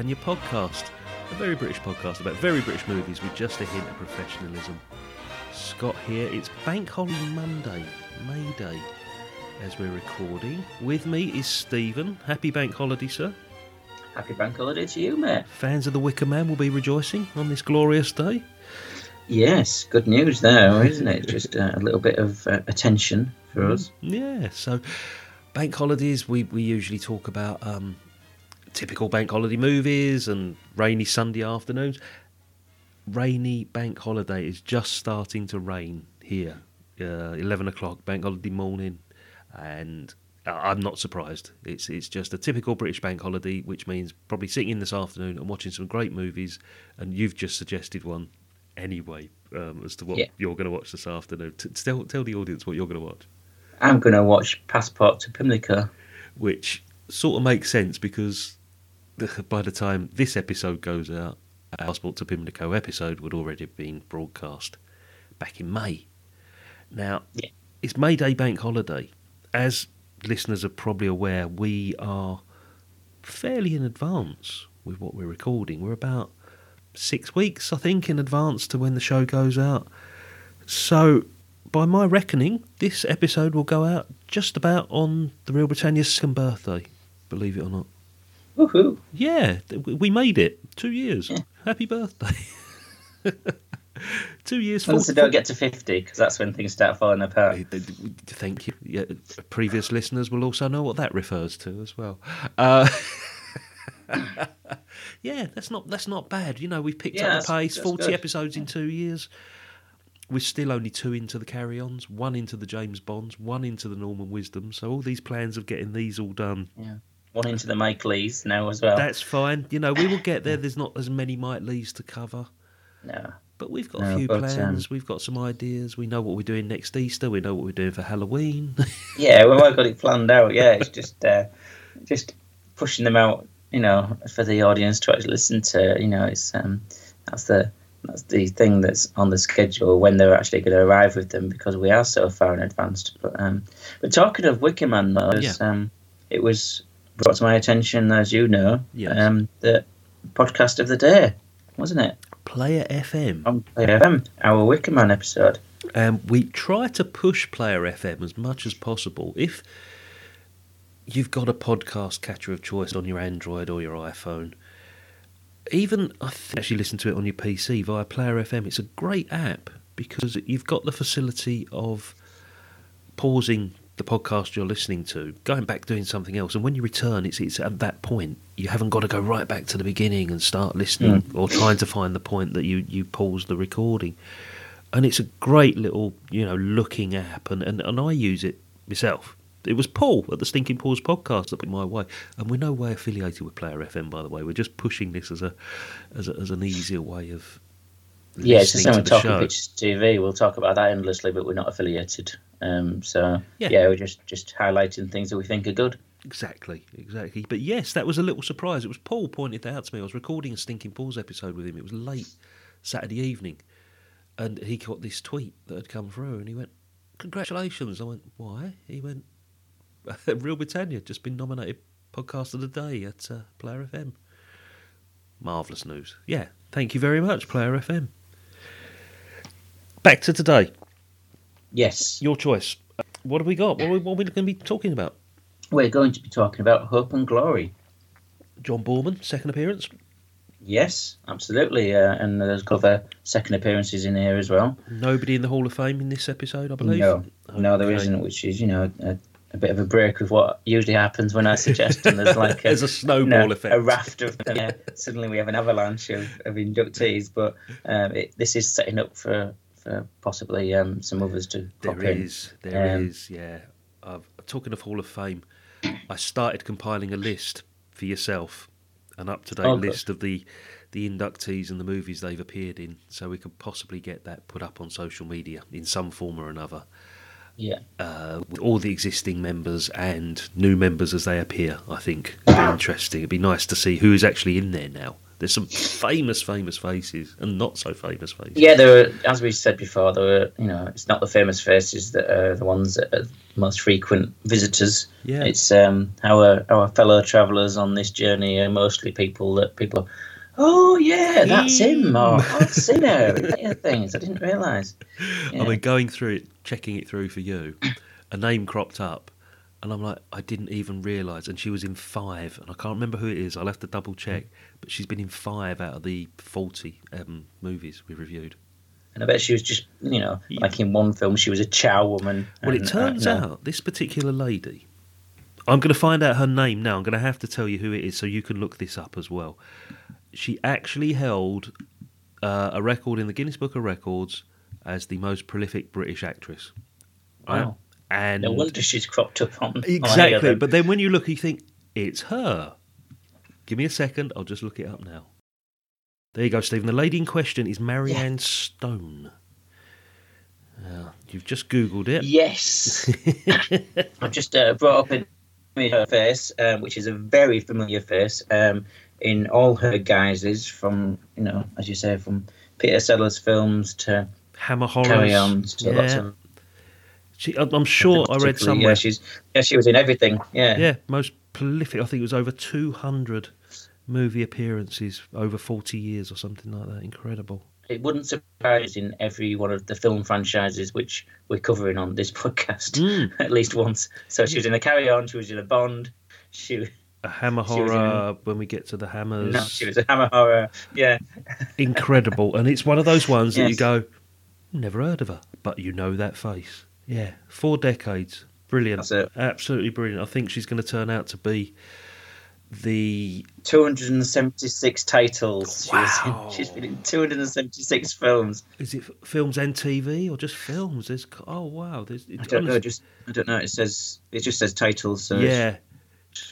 Britannia podcast, a very British podcast about very British movies with just a hint of professionalism. Scott here. It's Bank Holiday Monday, May Day, as we're recording. With me is Stephen. Happy Bank Holiday, sir. Happy bank holiday to you, mate. Fans of the Wicker Man will be rejoicing on this glorious day. Yes, good news there, isn't it? Just uh, a little bit of uh, attention for us. Yeah, so bank holidays, we, we usually talk about um, typical bank holiday movies and rainy Sunday afternoons. Rainy bank holiday is just starting to rain here. Uh, 11 o'clock, bank holiday morning, and I'm not surprised. It's it's just a typical British bank holiday, which means probably sitting in this afternoon and watching some great movies. And you've just suggested one anyway um, as to what Yeah. you're going to watch this afternoon. T- tell tell the audience what you're going to watch. I'm going to watch Passport to Pimlico. which sort of makes sense because by the time this episode goes out, our Passport to Pimlico episode would already have been broadcast back in May. Now, Yeah. it's May Day bank holiday. As listeners are probably aware, we are fairly in advance with what we're recording. We're about six weeks, I think, in advance to when the show goes out. So, by my reckoning, this episode will go out just about on the Real Britannia's second birthday, believe it or not. Woohoo! Yeah, we made it. Two years. Yeah. Happy birthday. Two years. Once full- don't get to 50, because that's when things start falling apart. Th- th- Thank you. Yeah, previous listeners will also know what that refers to as well. Uh, yeah, that's not that's not bad. You know, we've picked Yeah, up the pace. Forty good. episodes in two years. We're still only two into the carry-ons, one into the James Bonds, one into the Norman Wisdom. So all these plans of getting these all done, Yeah. One into the Mike Leighs now as well. that's fine. You know, we will get there. There's not as many Mike Leighs to cover. No. But we've got No, a few but, plans. um, We've got some ideas. We know what we're doing next Easter. We know what we're doing for Halloween. Yeah, we've all got it planned out. Yeah, it's just uh, just pushing them out, you know, for the audience to actually listen to. You know, it's um, that's the that's the thing that's on the schedule when they're actually going to arrive with them because we are so far in advance. But um, but talking of Wicker Man, though, it's, um, it was brought to my attention, as you know, Yes. um, the podcast of the day, wasn't it? Player FM. On Player FM, our Wicker Man episode. Um, we try to push Player FM as much as possible. If you've got a podcast catcher of choice on your Android or your iPhone, even I think actually listen to it on your PC via Player FM. It's a great app because you've got the facility of pausing the podcast you're listening to, going back doing something else, and when you return, it's it's at that point. You haven't got to go right back to the beginning and start listening hmm. or trying to find the point that you you paused the recording and it's a great little you know looking app and, and, and I use it myself. It was Paul at the Stinking Paws podcast that put my way, and we're no way affiliated with Player FM by the way. We're just pushing this as a as, a, as an easier way of Yeah, it's the same with Talking. Pictures TV. We'll talk about that endlessly, but we're not affiliated. Um, so Yeah. yeah. we're just just highlighting things that we think are good. Exactly, exactly. But yes, that was a little surprise. It was Paul pointed that out to me. I was recording a Stinking Paws episode with him. It was late Saturday evening, and he got this tweet that had come through, and he went, "Congratulations!" I went, "Why?" He went, "Real Britannia just been nominated podcast of the day at uh, Player FM." Marvelous news. Yeah, thank you very much, Player FM. Back to today. Yes, Your choice. What have we got? What are we, what are we going to be talking about? we're going to be talking about Hope and Glory. John Boorman, second appearance. Yes, absolutely. Uh, and there's other second appearances in here as well. Nobody in the Hall of Fame in this episode, I believe. No, no, there Okay. not which is you know a, a bit of a break with what usually happens when I suggest and there's like a, There's a you snowball know, effect. a raft of them. Yeah, suddenly we have an avalanche of, of inductees, but um, it, this is setting up for for possibly um, some others to There pop in. is, there is, Um, yeah. I've, talking of Hall of Fame, I started compiling a list for yourself, an up to date Oh, good. list of the the inductees and the movies they've appeared in, so we could possibly get that put up on social media in some form or another. Yeah, Uh, with all the existing members and new members as they appear, I think it'd be interesting. It'd be nice to see who is actually in there now. There's some famous, famous faces and not so famous faces. yeah. There were, as we said before, there were you know it's not the famous faces that are the ones that are most frequent visitors. Yeah. It's um, our our fellow travellers on this journey are mostly people that people. Oh yeah, that's him. Or oh, I've seen her. Yeah, things I didn't realise. I mean, going through it, checking it through for you, a name cropped up, and I'm like, I didn't even realise. And she was in five, and I can't remember who it is. I'll have to double check. But she's been in five out of the 40 um, movies we reviewed. And I bet she was just, you know, Yeah. like in one film, she was a chow woman. Well, it and, uh, turns no. out this particular lady, I'm going to find out her name now. I'm going to have to tell you who it is so you can look this up as well. She actually held uh, a record in the Guinness Book of Records as the most prolific British actress. Right? And No wonder she's cropped up on on any of Exactly. But then when you look, you think, it's her. Give me a second. I'll just look it up now. There you go, Stephen. The lady in question is Marianne Stone. Uh, you've just Googled it. Yes. I've just uh, brought up in her face, um, which is a very familiar face, um, in all her guises, from, you know, as you say, from Peter Sellers films to Hammer Horrors. Carry Ons to lots of. She, I- I'm sure I read somewhere. Yeah, she's, yeah, she was in everything. Yeah. yeah, most prolific. I think it was over 200 movie appearances over 40 years or something like that. Incredible. It wouldn't surprise in every one of the film franchises which we're covering on this podcast Mm. at least once. So she was in a Carry On, she was in a Bond, she A Hammer was in- Horror, when we get to the Hammers. no, she was a Hammer Horror. Yeah, incredible. And it's one of those ones that you go, never heard of her, but you know that face. Yeah, four decades. Brilliant. That's it. Absolutely brilliant. I think she's going to turn out to be the. 276 titles. Wow. in, she's been in 276 films. Is it films and TV or just films? There's oh wow, there's I don't know. Just I don't know. It says it just says titles. So yeah,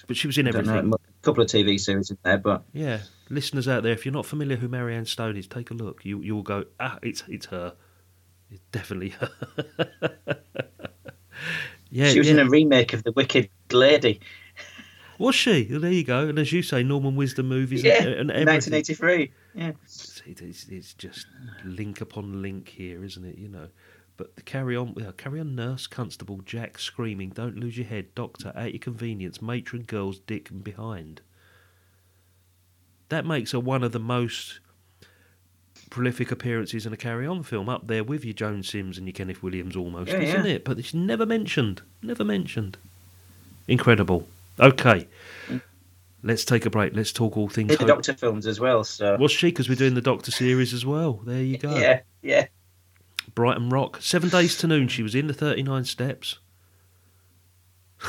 but she was in don't know. everything. A couple of TV series in there, but Yeah, listeners out there, if you're not familiar who Marianne Stone is, take a look. You you will go ah, it's it's her. It's definitely her. yeah, she was yeah. in a remake of The Wicked Lady. Was she? Well, there you go. And as you say, Norman Wisdom movies Yeah, and, and 1983. Yeah. See, It's, it's just link upon link here, isn't it? You know. But the carry on, carry on, nurse, constable, Jack screaming, "Don't lose your head, doctor, at your convenience, matron, girls, dick, and behind." That makes her one of the most prolific appearances in a carry on film, up there with your Joan Sims and your Kenneth Williams, almost, Yeah, isn't yeah. it? But it's never mentioned. Never mentioned. Incredible. Okay. Let's take a break. Let's talk all things. Did the. Doctor films as well. So Was she? Because we're doing the Doctor series as well. There you go. yeah, yeah. Brighton Rock. Seven Days to Noon. She was in the 39 Steps.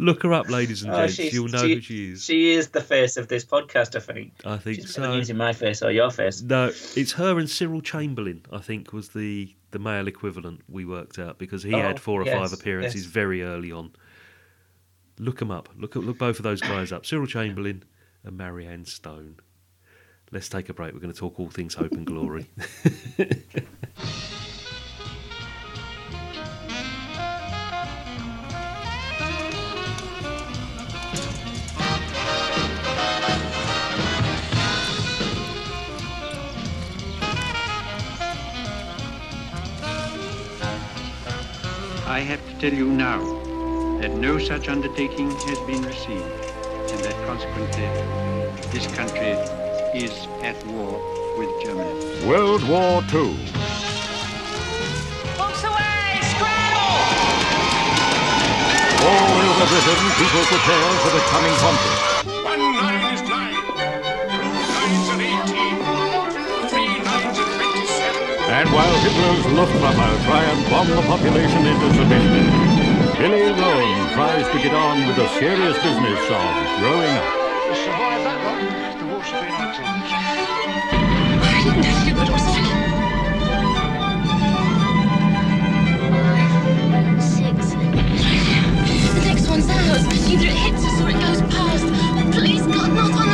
Look her up, ladies and Oh, gents. she's- You'll know she- who she is. She is the face of this podcast. I think. I think She's so. using my face or your face. No, it's her and Cyril Chamberlain. I think was the the male equivalent we worked out because he Oh, had four or yes, five appearances yes. very early on. Look them up. Look look both of those guys up. Cyril Chamberlain and Marianne Stone. Let's take a break. We're going to talk all things hope and glory. have to tell you now that no such undertaking has been received, and that consequently this country is at war with Germany. World War II. Books away! Scramble! All over Britain, people prepare for the coming conflict. And while Hitler's Luftwaffe try and bomb the population into submission, Billy Rome tries to get on with the serious business of growing up. The next one's ours. Either it hits us or it goes past. Please, God, not on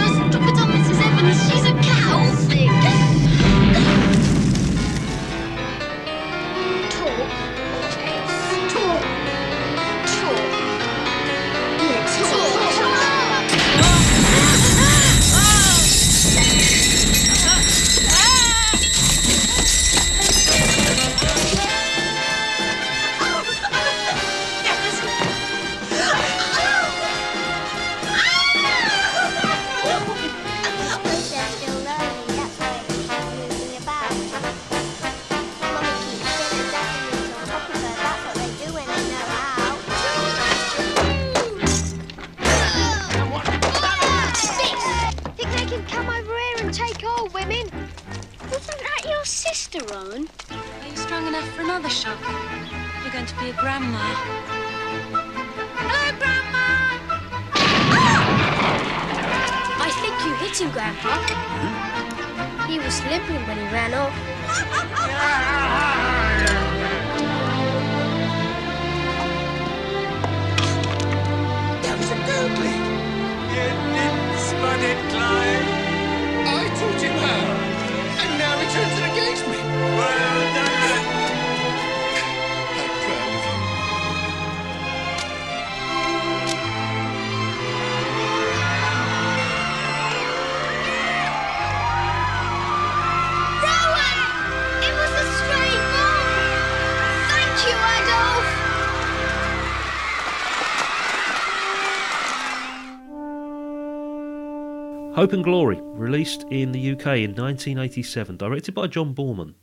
Hope and Glory, released in the UK in 1987, directed by John Boorman.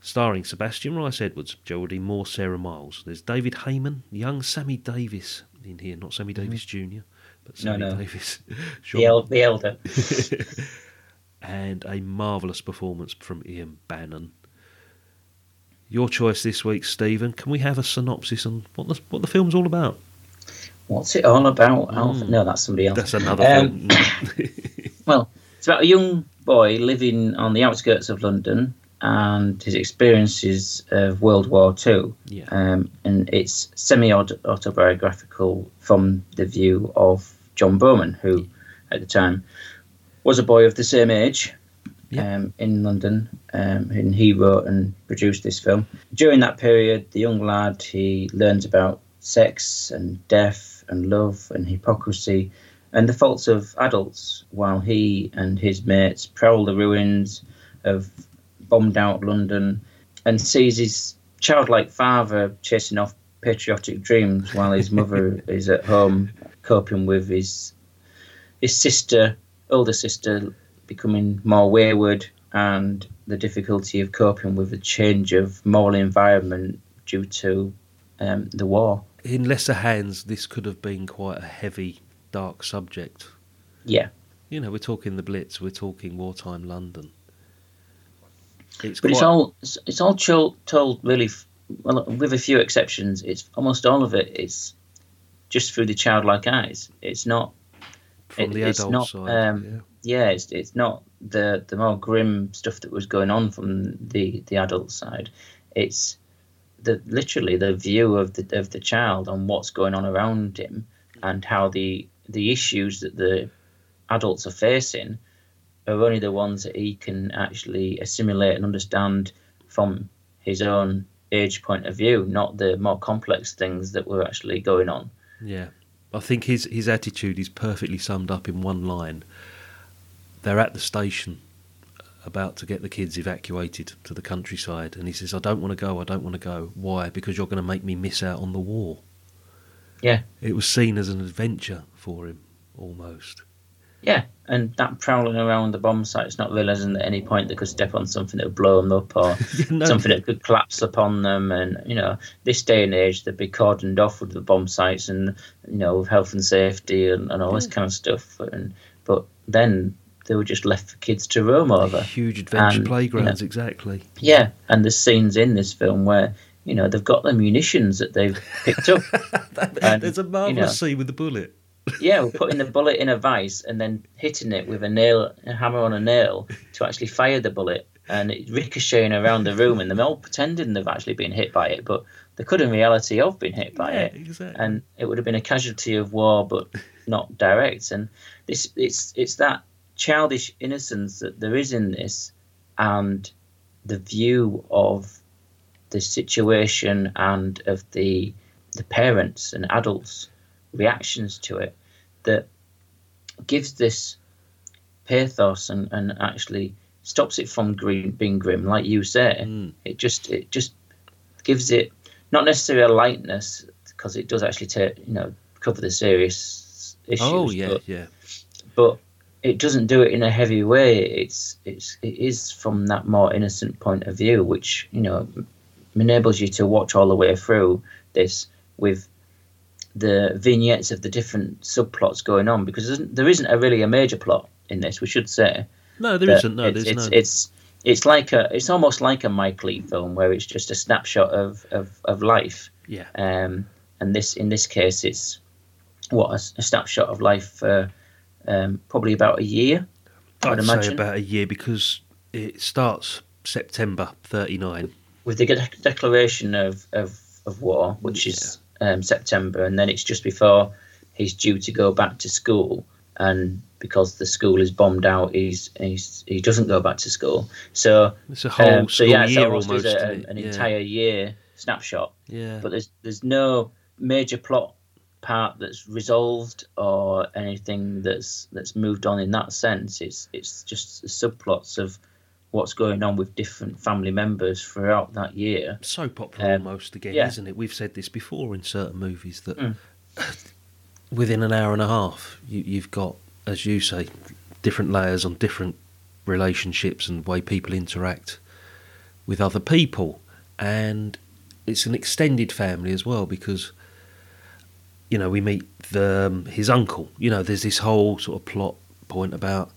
Starring Sebastian Rice Edwards, Geraldine Muir, Sarah Miles. There's David Hayman, young Sammy Davis in here, not Sammy Davis Jr., but Mm-hmm. No, Sammy no. Davis. The, el- the elder. and a marvellous performance from Ian Bannen. Your choice this week, Stephen. Can we have a synopsis on what the, what the film's all about? What's it all about, Alf? No, that's somebody else. That's another Um, film. Well, it's about a young boy living on the outskirts of London and his experiences of World War Two. Yeah. Um, and it's semi autobiographical from the view of John Boorman, who at the time was a boy of the same age Yeah. um, in London, um, and he wrote and produced this film. During that period, the young lad he learns about sex and death and love and hypocrisy and the faults of adults while he and his mates prowl the ruins of bombed out London and sees his childlike father chasing off patriotic dreams while his mother is at home coping with his his sister, older sister, becoming more wayward and the difficulty of coping with the change of moral environment due to um, the war. In lesser hands, this could have been quite a heavy, dark subject. Yeah, You know, we're talking the Blitz, we're talking wartime London. It's but it's all it's, all told, told really f- well with a few exceptions. It's almost all of it is just through the childlike eyes. It's not from it- the it's adult not, side. um, yeah, it's it's not the the more grim stuff that was going on from the the adult side. It's the literally the view of the of the child on what's going on around him and how the the issues that the adults are facing are only the ones that he can actually assimilate and understand from his own age point of view, not the more complex things that were actually going on. Yeah, I think his his attitude is perfectly summed up in one line. They're at the station, about to get the kids evacuated to the countryside, and he says, "I don't want to go. I don't want to go. Why? Because you're going to make me miss out on the war." Yeah. It was seen as an adventure for him, almost. Yeah, and that prowling around the bomb sites, not realizing that at any point they could step on something that would blow them up or no. something that could collapse upon them. And, you know, this day and age, they'd be cordoned off with the bomb sites and, you know, with health and safety and, and all this kind of stuff. And But then they were just left for kids to roam over. Huge adventure And, playgrounds, you know, exactly. Yeah, and there's scenes in this film where you know they've got the munitions that they've picked up. And, There's a you marvelous know, scene with the bullet. yeah, we're putting the bullet in a vice and then hitting it with a nail, a hammer on a nail to actually fire the bullet, and it ricocheting around the room, and they're all pretending they've actually been hit by it, but they could in reality have been hit by Yeah, it, exactly. and it would have been a casualty of war, but not direct. And this, it's it's that childish innocence that there is in this, and the view of the situation and of the the parents and adults reactions to it that gives this pathos and, and actually stops it from green, being grim like you say Mm. it just it just gives it not necessarily a lightness because it does actually take you know cover the serious issues oh yeah, but, yeah. but it doesn't do it in a heavy way it's it's it is from that more innocent point of view which you know enables you to watch all the way through this with the vignettes of the different subplots going on because there isn't- there isn't a really a major plot in this we should say No, there not No, it's, there's it's, no. it's it's like a it's almost like a Mike Leigh film where it's just a snapshot of of, of life yeah. um, and this in this case it's what a snapshot of life for um, probably about a year I'd say imagine about a year because it starts September 39. with the de- declaration of, of, of war, which is um, September, and then it's just before he's due to go back to school, and because the school is bombed out, he's, he's he doesn't go back to school. So It's a whole um, so yeah, it's year almost, almost. a, an yeah. entire year snapshot. yeah. But there's there's no major plot part that's resolved or anything that's that's moved on in that sense. It's it's just subplots of what's going on with different family members throughout that year. so popular Um, almost again, yeah. isn't it? We've said this before in certain movies that Mm. within an hour and a half, you, you've got, as you say, different layers on different relationships and way people interact with other people, and it's an extended family as well because you know we meet the, um, his uncle. You know, there's this whole sort of plot point about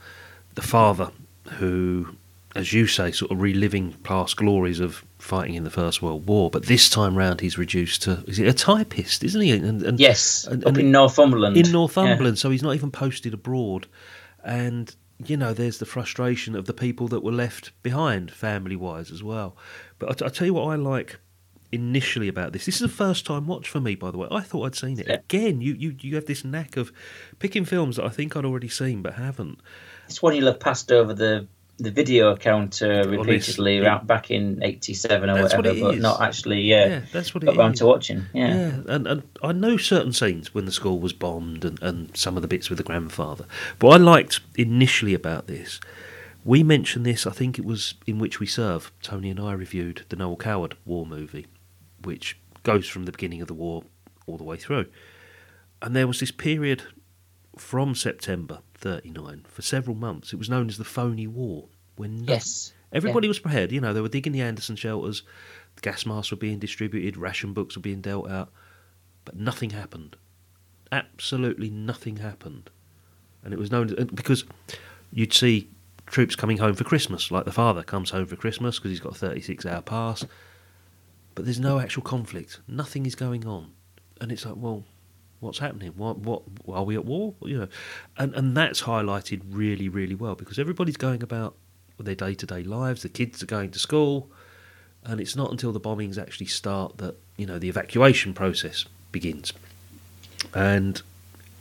the father who, as you say, sort of reliving past glories of fighting in the First World War. But this time round, he's reduced to is it a typist, isn't he? And, and Yes, and- up and in Northumberland. in Northumberland, so he's not even posted abroad. And you know, there's the frustration of the people that were left behind, family-wise as well. But I, I tell you what, I like initially about this. This is a first-time watch for me, by the way. I thought I'd seen it Yeah. again. You, you, you have this knack of picking films that I think I'd already seen but haven't. It's one you'll have passed over the the video counter repeatedly Honestly. back in '87 or That's what whatever, it but is. not actually. Yeah, Yeah, that's what it got round to watching. Yeah. Yeah, and, and I know certain scenes when the school was bombed and, and some of the bits with the grandfather. But I liked initially about this. We mentioned this, I think it was in which we serve. Tony and I reviewed the Noel Coward war movie, which goes from the beginning of the war all the way through. And there was this period from September 39 for several months. It was known as the phony war. When Yes. Everybody was prepared. You know, they were digging the Anderson shelters, the gas masks were being distributed, ration books were being dealt out, but nothing happened. Absolutely nothing happened. And it was known because you'd see troops coming home for Christmas, like the father comes home for Christmas because he's got a 36 hour pass, but there's no actual conflict. Nothing is going on. And it's like, well, what's happening? What, what, are we at war? You know, and, and that's highlighted really, really well because everybody's going about their day to day lives. The kids are going to school, and it's not until the bombings actually start that you know the evacuation process begins, and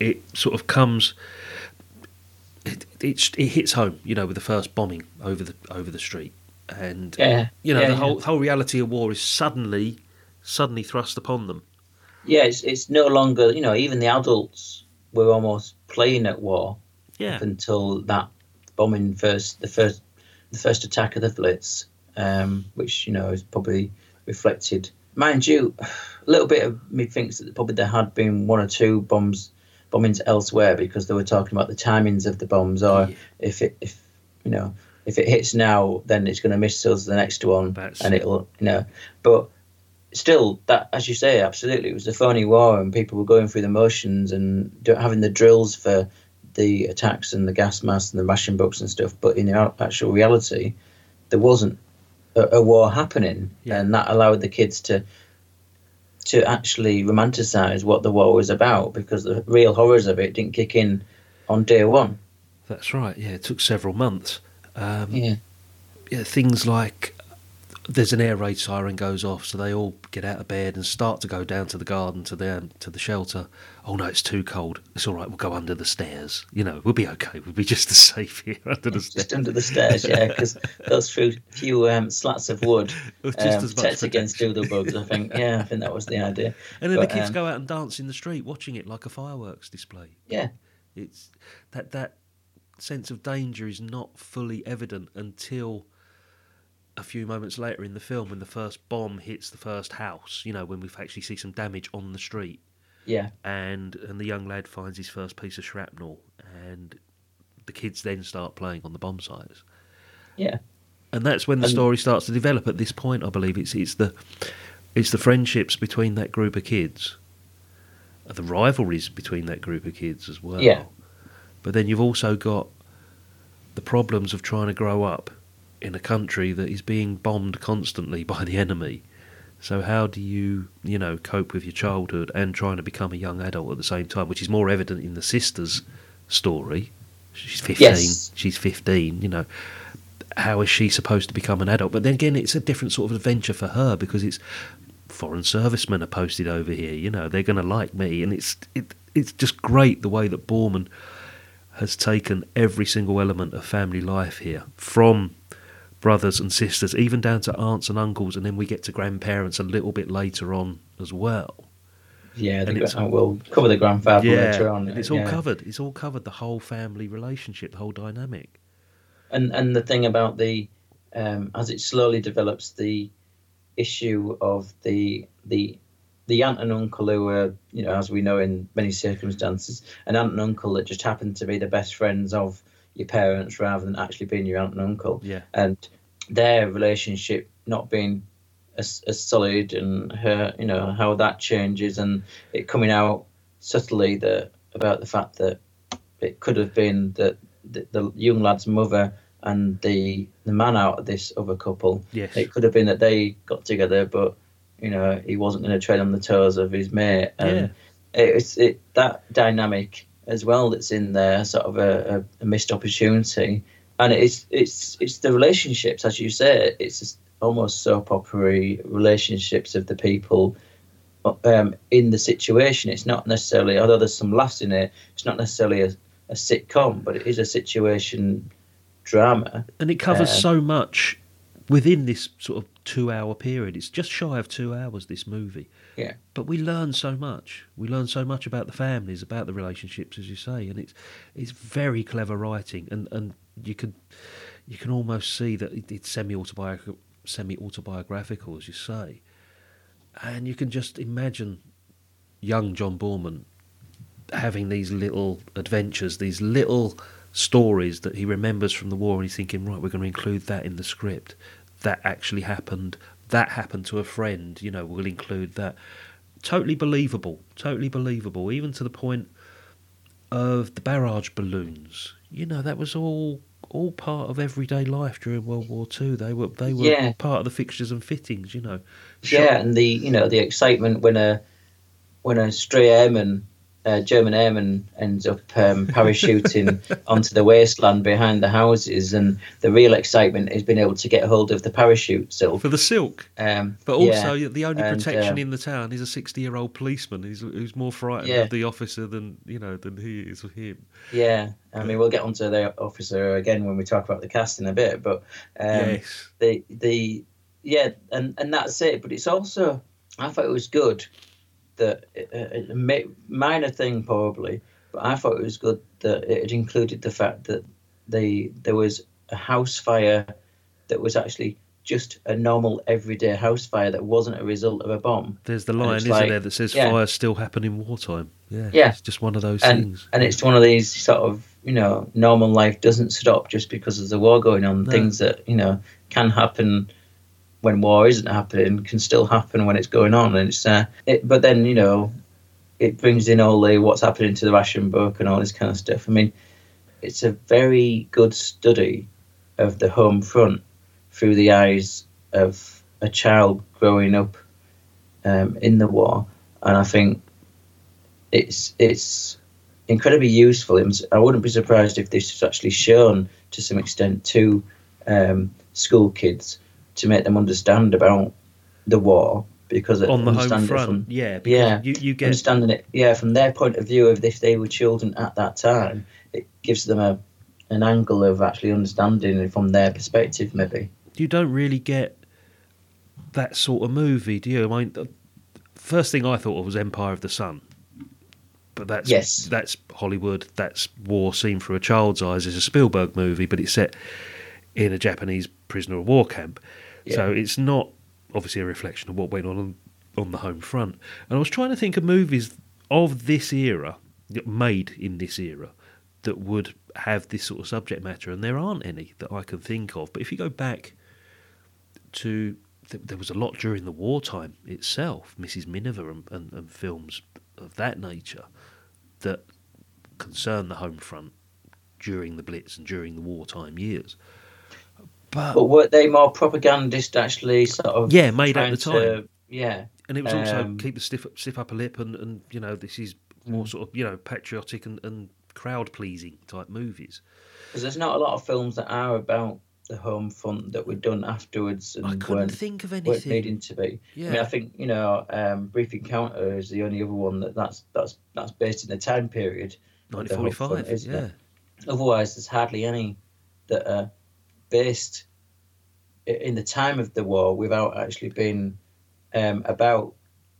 it sort of comes. It, it, it hits home, you know, with the first bombing over the over the street, and Yeah, you know yeah, the yeah. whole whole reality of war is suddenly suddenly thrust upon them. yeah, it's it's no longer you know even the adults were almost playing at war Yeah, up until that bombing first the first the first attack of the Blitz, um, which you know is probably reflected. Mind you, a little bit of me thinks that probably there had been one or two bombs bombings elsewhere because they were talking about the timings of the bombs, or Yeah. if it if you know if it hits now, then it's going to miss us the next one, That's and it. it'll you know, but still that as you say absolutely it was a phony war and people were going through the motions and having the drills for the attacks and the gas masks and the ration books and stuff, but in actual reality, there wasn't a, a war happening, Yeah. and that allowed the kids to to actually romanticize what the war was about because the real horrors of it didn't kick in on day one. That's right. Yeah, it took several months. Um, Yeah, yeah, things like there's an air raid siren goes off, so they all get out of bed and start to go down to the garden to the to the shelter. Oh no, it's too cold. It's all right. We'll go under the stairs. You know, we'll be okay. We'll be just as safe here under the just stairs. under the stairs, yeah, because those few, few um, slats of wood Just um, as protect against protection. doodlebugs. I think, yeah, I think that was the idea. And then But, the kids um, go out and dance in the street, watching it like a fireworks display. Yeah, It's that that sense of danger is not fully evident until a few moments later in the film when the first bomb hits the first house. You know, when we actually see some damage on the street. yeah, and and the young lad finds his first piece of shrapnel, and the kids then start playing on the bomb sites, yeah, and that's when the And- story starts to develop. At this point, I believe it's it's the it's the friendships between that group of kids, the rivalries between that group of kids as well. Yeah. But then you've also got the problems of trying to grow up in a country that is being bombed constantly by the enemy. So how do you, you know, cope with your childhood and trying to become a young adult at the same time, which is more evident in the sister's story. She's 15, Yes. she's 15, you know. How is she supposed to become an adult? But then again, it's a different sort of adventure for her because it's foreign servicemen are posted over here, you know, they're going to like me and it's it, it's just great the way that Boorman has taken every single element of family life here from brothers and sisters, even down to aunts and uncles, and then we get to grandparents a little bit later on as well. yeah. The, it's- gra- we'll cover the grandfather yeah, later on. it's all yeah. covered. It's all covered. The whole family relationship, the whole dynamic. and and the thing about the um, as it slowly develops the issue of the the the aunt and uncle who were you know as we know in many circumstances an aunt and uncle that just happened to be the best friends of your parents rather than actually being your aunt and uncle. Yeah, and their relationship not being as, as solid and her you know how that changes and it coming out subtly that about the fact that it could have been that the, the young lad's mother and the the man out of this other couple. Yes, it could have been that they got together but you know he wasn't going to tread on the toes of his mate. And it's it that dynamic as well that's in there sort of a, a, a missed opportunity. And it's it's it's the relationships as you say it's almost soap opera relationships of the people um, in the situation. It's not necessarily although there's some laughs in it it's not necessarily a, a sitcom but it is a situation drama. And it covers uh, so much within this sort of two-hour period. It's just shy of two hours. This movie. Yeah. But we learn so much. We learn so much about the families, about the relationships, as you say, and it's it's very clever writing, and and you can you can almost see that it's semi autobiographical, semi autobiographical, as you say, and you can just imagine young John Boorman having these little adventures, these little stories that he remembers from the war, and he's thinking, right, we're going to include that in the script. That actually happened. That happened to a friend. You know, we'll include that. Totally believable. Totally believable. Even to the point of the barrage balloons. You know, that was all all part of everyday life during World War Two. They were they were Yeah. part of the fixtures and fittings. You know. Yeah, and the you know the excitement when a when a stray airman, uh, German airman, ends up um, parachuting onto the wasteland behind the houses, and the real excitement is being able to get hold of the parachute silk. For the silk. Um, But yeah, also, the only and, protection um, in the town is a sixty-year-old policeman who's, who's more frightened Yeah. of the officer than you know than he is of him. Yeah, I mean we'll get onto the officer again when we talk about the cast in a bit, but um, yes, the the yeah, and and that's it. But it's also I thought it was good that uh, uh, a, a minor thing probably, but I thought it was good that it included the fact that the there was a house fire that was actually just a normal everyday house fire that wasn't a result of a bomb. there's the line, isn't like- there, that says yeah. fires still happen in wartime. Yeah, Yeah. it's just one of those and things. and it's one of these sort of you know normal life doesn't stop just because there's a war going on. No. Things that you know can happen when war isn't happening can still happen when it's going on, and it's uh, it, but then you know it brings in all the what's happening to the ration book and all this kind of stuff. I mean, it's a very good study of the home front through the eyes of a child growing up um, in the war, and I think it's it's incredibly useful. I wouldn't be surprised if this was actually shown to some extent to um, school kids to make them understand about the war because on the home front. from- yeah, yeah, you, you get understanding it, yeah, from their point of view of if they were children at that time, it gives them a an angle of actually understanding it from their perspective, maybe. you don't really get that sort of movie, do you? I mean, the first thing I thought of was Empire of the Sun, but that's Yes. that's Hollywood. That's war seen through a child's eyes. It's a Spielberg movie, but it's set in a Japanese prisoner of war camp, so it's not obviously a reflection of what went on on the home front. And I was trying to think of movies of this era, made in this era, that would have this sort of subject matter, and there aren't any that I can think of. But if you go back to th- there was a lot during the wartime itself, Mrs. Miniver and, and, and films of that nature that concern the home front during the Blitz and during the wartime years. But, But were they more propagandist, actually, sort of? Yeah, made at the trying to- time. yeah, and it was also um, keep the stiff stiff upper lip and, and you know this is more Mm. sort of you know patriotic and, and crowd pleasing type movies. because there's not a lot of films that are about the home front that were done afterwards and I couldn't weren't, think of weren't anything. needing to be. I mean, I think you know, um, Brief Encounter is the only other one that that's that's that's based in the time period. of the home front, 1945, isn't yeah. it? Otherwise, there's hardly any that are based in the time of the war without actually being um, about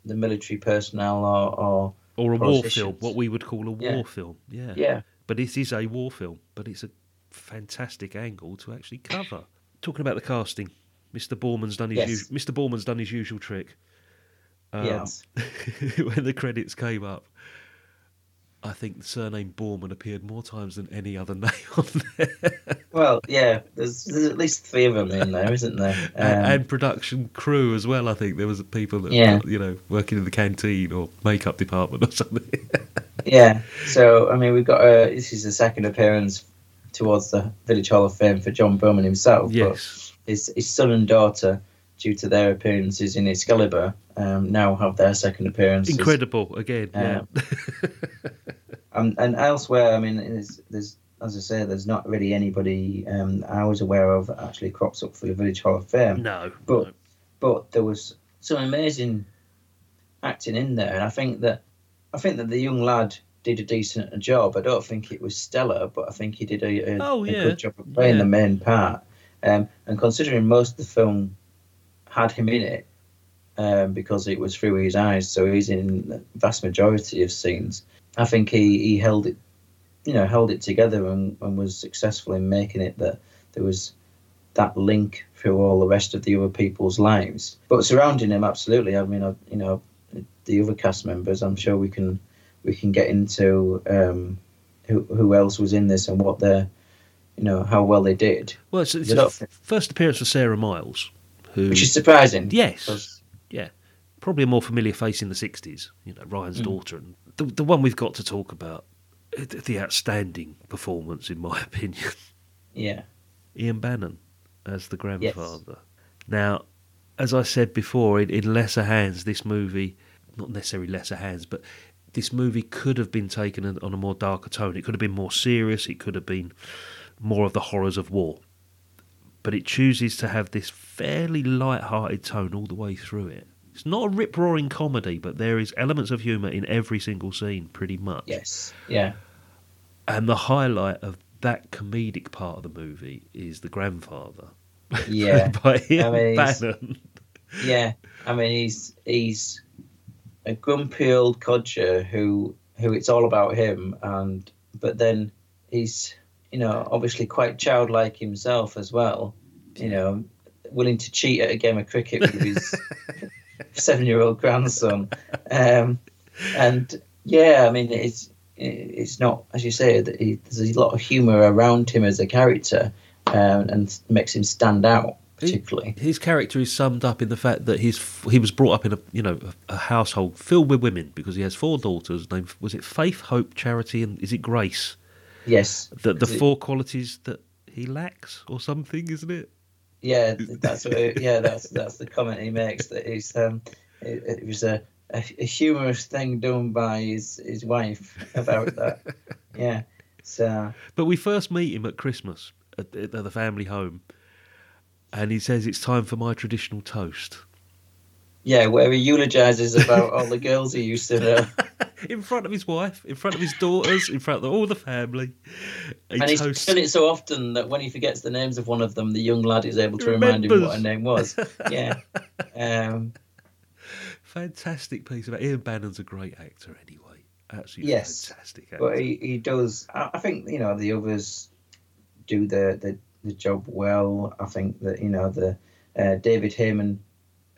the military personnel or, or Or a war film, what we would call a Yeah. war film. Yeah. Yeah. But it is a war film, but it's a fantastic angle to actually cover. Talking about the casting, Mr. Boorman's done his Yes. us- Mr. Boorman's done his usual trick. Um, Yes. when the credits came up, I think the surname Boorman appeared more times than any other name on there. Well, yeah, there's, there's at least three of them in there, isn't there? Um, and, and production crew as well. I think there was people that Yeah. you know working in the canteen or makeup department or something. yeah, so I mean, we've got this is the second appearance towards the Village Hall of Fame for John Boorman himself. Yes. But his, his son and daughter, due to their appearances in Excalibur, um, now have their second appearances. Incredible again. Yeah. Um, and elsewhere, I mean, there's, there's as I say, there's not really anybody um, I was aware of that actually crops up for the Village Hall of Fame. no. but but there was some amazing acting in there, and I think that I think that the young lad did a decent job. I don't think it was stellar, but I think he did a, a, Oh, a good job of playing Yeah. the main part. Um, and considering most of the film had him in it, um, because it was through his eyes, so he's in the vast majority of scenes. I think he, he held it, you know, held it together and, and was successful in making it that there was that link through all the rest of the other people's lives. But surrounding him, absolutely. I mean, I, you know, the other cast members. I'm sure we can we can get into um, who who else was in this and what their, you know, how well they did. Well, it's, it's They the f- first appearance for Sarah Miles, who Which is surprising. Yes, probably a more familiar face in the '60s. You know, Ryan's Mm. daughter, and the the one we've got to talk about, uh, the outstanding performance, in my opinion, Yeah. Ian Bannen as the grandfather. Now, as I said before, in, in lesser hands, this movie, not necessarily lesser hands, but this movie could have been taken on on a more darker tone. It could have been more serious. It could have been more of the horrors of war. But it chooses to have this fairly light-hearted tone all the way through it. It's not a rip-roaring comedy, but there is elements of humour in every single scene, pretty much. Yes. Yeah. And the highlight of that comedic part of the movie is the grandfather. Yeah. by Ian I mean, Bannen. Yeah. I mean, he's he's a grumpy old codger who who it's all about him, and but then he's you know obviously quite childlike himself as well. You know, willing to cheat at a game of cricket with his seven-year-old grandson, um, and yeah, I mean it's it's not as you say that he, there's a lot of humour around him as a character, um, and makes him stand out particularly. His character is summed up in the fact that he's he was brought up in a you know a, household filled with women because he has four daughters named was it Faith, Hope, Charity, and is it Grace? Yes. The the Is it- four qualities that he lacks, or something, isn't it? Yeah, that's what. It, yeah, that's that's the comment he makes. That he's um, it, it was a, a a humorous thing done by his his wife about that. Yeah. So But we first meet him at Christmas at, at the family home, and he says it's time for my traditional toast yeah, where he eulogizes about all the girls he used to know, in front of his wife, in front of his daughters, in front of all the family. He and he's toasts- done it so often that when he forgets the names of one of them, the young lad is able to remind him what her name was. Yeah. Um, Fantastic piece of Ian Bannen's a great actor anyway. Absolutely Yes, fantastic actor. but he, he does. I, I think you know the others do the, the the job well. I think that you know the uh, David Hayman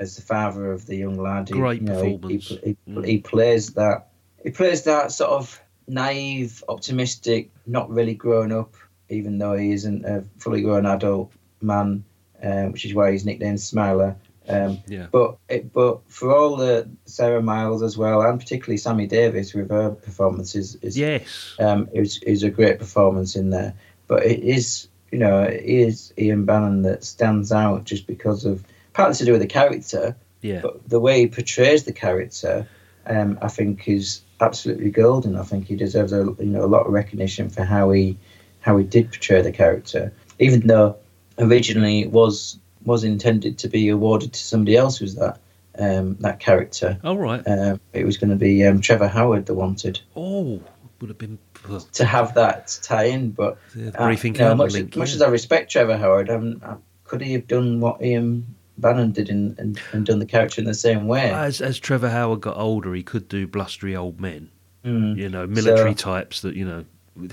as the father of the young lad. He, Great you know, performance. He, he, Mm. he plays that. He plays that sort of naive, optimistic, not really grown up, even though he isn't a fully grown adult man, um, which is why he's nicknamed Smiler. Um, yeah. but it, but for all the Sarah Miles as well, and particularly Sammi Davis with her performances, is Yes. um, is is a great performance in there. But it is, you know, it is Ian Bannen that stands out just because of partly to do with the character, Yeah. but the way he portrays the character, um, I think is absolutely golden. I think he deserves a you know a lot of recognition for how he how he did portray the character, even though originally it was was intended to be awarded to somebody else who's that um, that character. All right. Um, it was going to be um, Trevor Howard that wanted Oh, would have been to have that tie in, but the uh, briefing you know, much, link. much yeah. as I respect Trevor Howard, uh, could he have done what Ian Bannen did in, and, and done the character in the same way? As as Trevor Howard got older, he could do blustery old men. Mm. You know, military So- types that you know.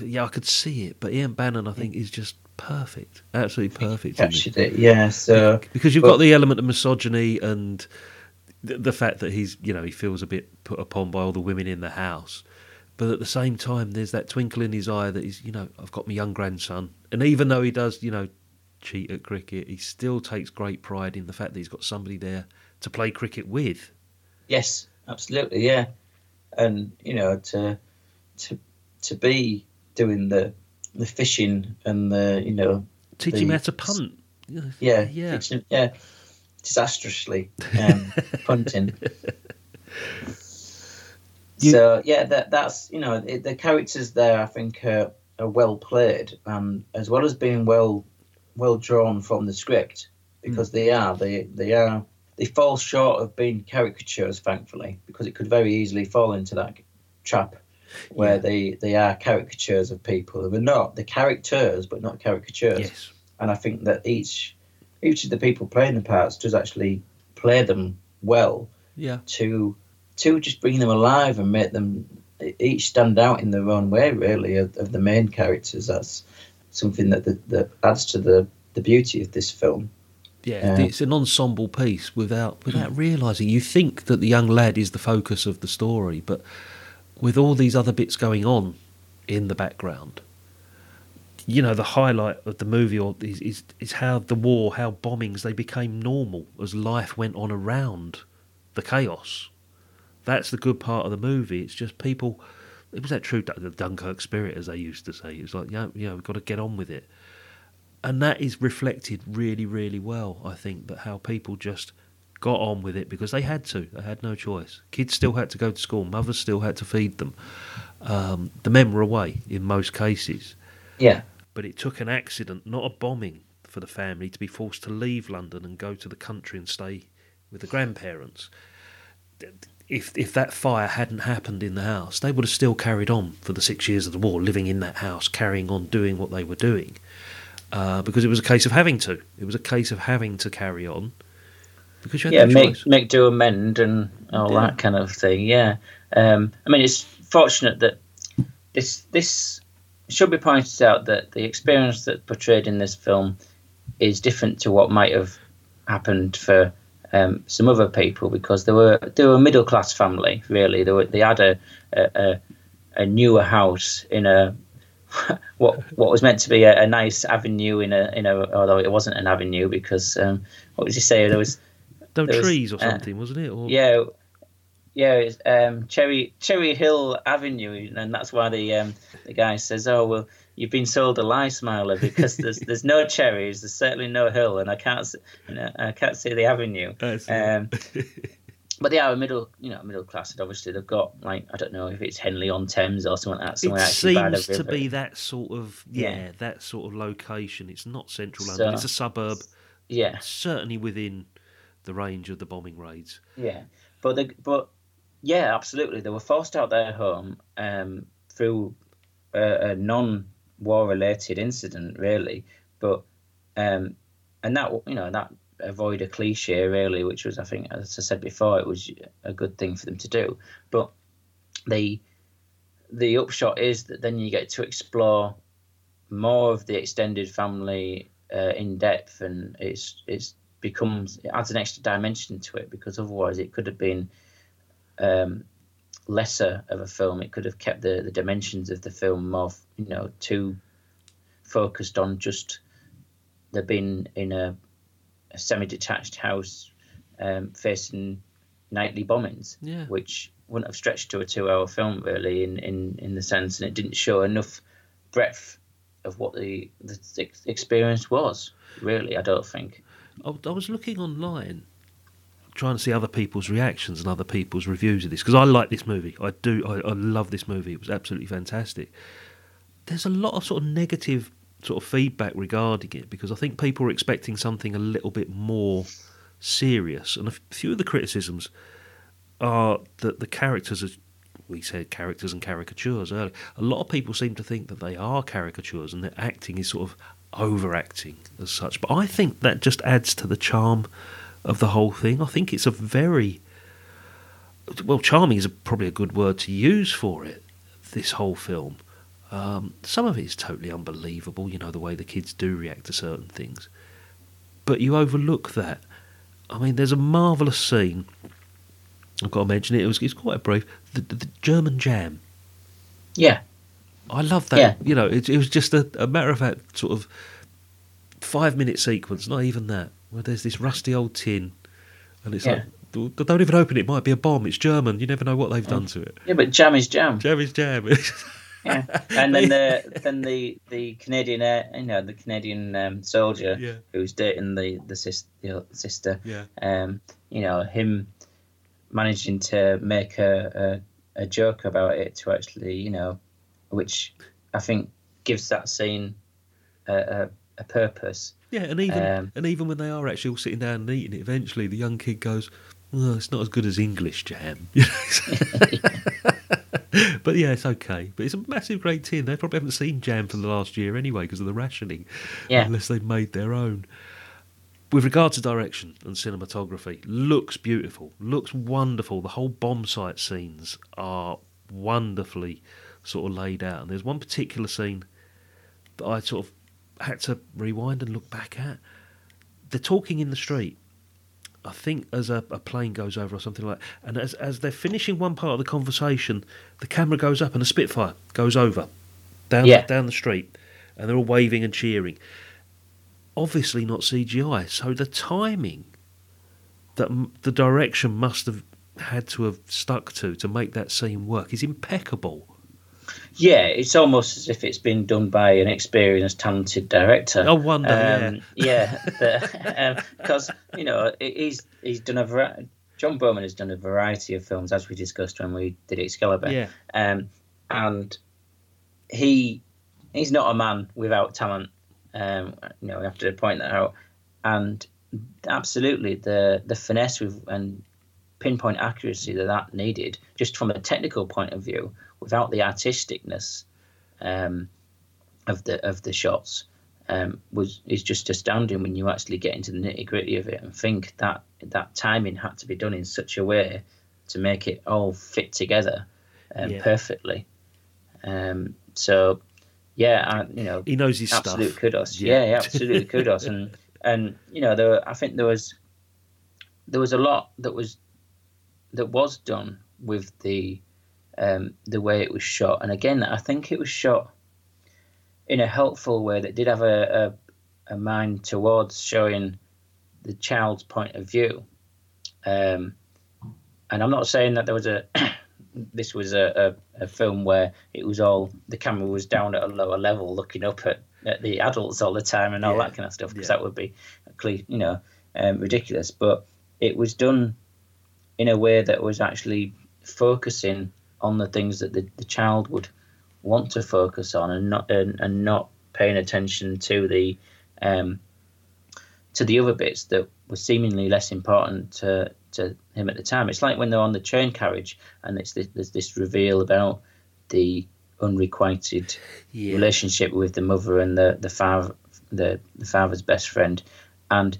Yeah, I could see it, but Ian Bannen, I think, is just perfect, absolutely perfect. Captured it, yeah. So because you've but- got the element of misogyny and the, the fact that he's you know he feels a bit put upon by all the women in the house but at the same time there's that twinkle in his eye that he's you know i've got my young grandson and even though he does you know cheat at cricket he still takes great pride in the fact that he's got somebody there to play cricket with yes, absolutely, yeah. And you know, to to to be doing the the fishing and the you know teaching the- him how to punt Yeah, yeah fixing- yeah, disastrously um, punting. You- so yeah, that that's you know it, the characters there I think are, are well played, um, as well as being well well drawn from the script because hmm. they are they they are they fall short of being caricatures, thankfully, because it could very easily fall into that trap where Yeah. they they are caricatures of people. They're not the characters, but not caricatures. Yes. And I think that each each of the people playing the parts does actually play them well yeah. to to just bring them alive and make them each stand out in their own way really of, of the main characters. That's something that, that that adds to the the beauty of this film Yeah, Yeah. it's an ensemble piece without hmm. without realizing. You think that the young lad is the focus of the story, but with all these other bits going on in the background, you know, the highlight of the movie or is, is is how the war, how bombings, they became normal as life went on around the chaos. That's the good part of the movie. It's just people. It was that true the Dunkirk spirit, as they used to say. It's like, yeah, know, we've got to get on with it and that is reflected really, really well. I think that how people just got on with it because they had to. They had no choice. Kids still had to go to school. Mothers still had to feed them. Um, the men were away in most cases, yeah but it took an accident, not a bombing, for the family to be forced to leave London and go to the country and stay with the grandparents. If if that fire hadn't happened in the house, they would have still carried on for the six years of the war, living in that house, carrying on doing what they were doing uh, because it was a case of having to. It was a case of having to carry on because you had yeah no make choice. make do amend and all Yeah. that kind of thing yeah um, I mean it's fortunate that this this should be pointed out that the experience that's portrayed in this film is different to what might have happened for um, some other people because they were they were a middle class family really they were they had a a, a, newer house in a what what was meant to be a, a nice avenue in a in a although it wasn't an avenue because um, what did you say there was there was, trees or uh, something, wasn't it? Or, yeah, yeah, it's, um, Cherry Cherry Hill Avenue, and that's why the um, the guy says, "Oh well, you've been sold a lie, Smiler, because there's there's no cherries, there's certainly no hill, and I can't you know I can't see the avenue. Um, but they are a middle, you know, middle class, and obviously they've got like I don't know if it's Henley on Thames or something like that. Somewhere it seems to be that sort of yeah, Yeah. that sort of location. It's not central So- London. It's a suburb, Yeah, certainly within the range of the bombing raids. yeah, but the but yeah, absolutely, they were forced out their home um, through a, a non-war related incident, really. But um, and that you know that avoid a cliche really, which was I think as I said before, it was a good thing for them to do. But the the upshot is that then you get to explore more of the extended family uh, in depth, and it's it's becomes it adds an extra dimension to it because otherwise it could have been um, lesser of a film. It could have kept the, the dimensions of the film more, you know, too focused on just there being in a, a semi-detached house um, facing nightly bombings, Yeah. which wouldn't have stretched to a two-hour film really in, in, in the sense, and it didn't show enough breadth of what the, the experience was. Really, I don't think. I, I was looking online, trying to see other people's reactions and other people's reviews of this because I like this movie. I do. I, I love this movie. It was absolutely fantastic. There's a lot of sort of negative sort of feedback regarding it because I think people are expecting something a little bit more serious, and a few of the criticisms are that the characters are. We said characters and caricatures earlier. A lot of people seem to think that they are caricatures and that acting is sort of overacting as such. But I think that just adds to the charm of the whole thing. I think it's a very well, charming is a, probably a good word to use for it. This whole film, um, some of it is totally unbelievable. You know the way the kids do react to certain things, but you overlook that. I mean, there's a marvelous scene. I've got to mention it. It was it's quite brief. The, the, the German jam. Yeah, I love that. Yeah. You know, it, it was just a, a matter of fact sort of five minute sequence, not even that, where there's this rusty old tin, and it's Yeah. like, don't even open it. It might be a bomb. It's German. You never know what they've done to it. yeah, but jam is jam. Jam is jam. Yeah, and then the then the the Canadian air, you know, the Canadian um, soldier Yeah. who's dating the the, sis, the sister. Yeah. Um, you know, him managing to make a, a a joke about it to actually, you know, which I think gives that scene a, a, a purpose. yeah, and even Um, and even when they are actually all sitting down and eating it, eventually the young kid goes, "Oh, it's not as good as English jam." But yeah, it's okay. But it's a massive great tin. They probably haven't seen jam for the last year anyway because of the rationing, Yeah. unless they've made their own. With regard to direction and cinematography, looks beautiful, looks wonderful. The whole bomb site scenes are wonderfully sort of laid out. And there's one particular scene that I sort of had to rewind and look back at. They're talking in the street. I think as a, a plane goes over or something like and as as they're finishing one part of the conversation, the camera goes up and a Spitfire goes over down Yeah. down the street and they're all waving and cheering. Obviously not CGI, so the timing that m- the direction must have had to have stuck to to make that scene work is impeccable. Yeah, it's almost as if it's been done by an experienced, talented director. I wonder, Um, yeah, because you know he's he's done a vari- John Boorman has done a variety of films as we discussed when we did Excalibur. Yeah. um, and he he's not a man without talent. Um, you know, we have to point that out. And absolutely, the the finesse with and pinpoint accuracy that that needed, just from a technical point of view, without the artisticness um, of the of the shots, um, was is just astounding when you actually get into the nitty gritty of it and think that that timing had to be done in such a way to make it all fit together um, Yeah. perfectly. Um, so, yeah, I, you know, He knows his absolute stuff. kudos. Yeah. Yeah, yeah absolutely kudos. And and you know, there were, I think there was there was a lot that was that was done with the um, the way it was shot. And again, I think it was shot in a helpful way that did have a, a, a mind towards showing the child's point of view. Um, and I'm not saying that there was a this was a, a, a film where it was all the camera was down at a lower level, looking up at, at the adults all the time and all Yeah. that kind of stuff, because Yeah. that would be, you know, um, ridiculous. But it was done in a way that was actually focusing on the things that the, the child would want to focus on, and not and, and not paying attention to the um, to the other bits that were seemingly less important to, to him at the time. It's like when they're on the train carriage and it's this, there's this reveal about the unrequited Yeah. relationship with the mother and the the father the, the father's best friend and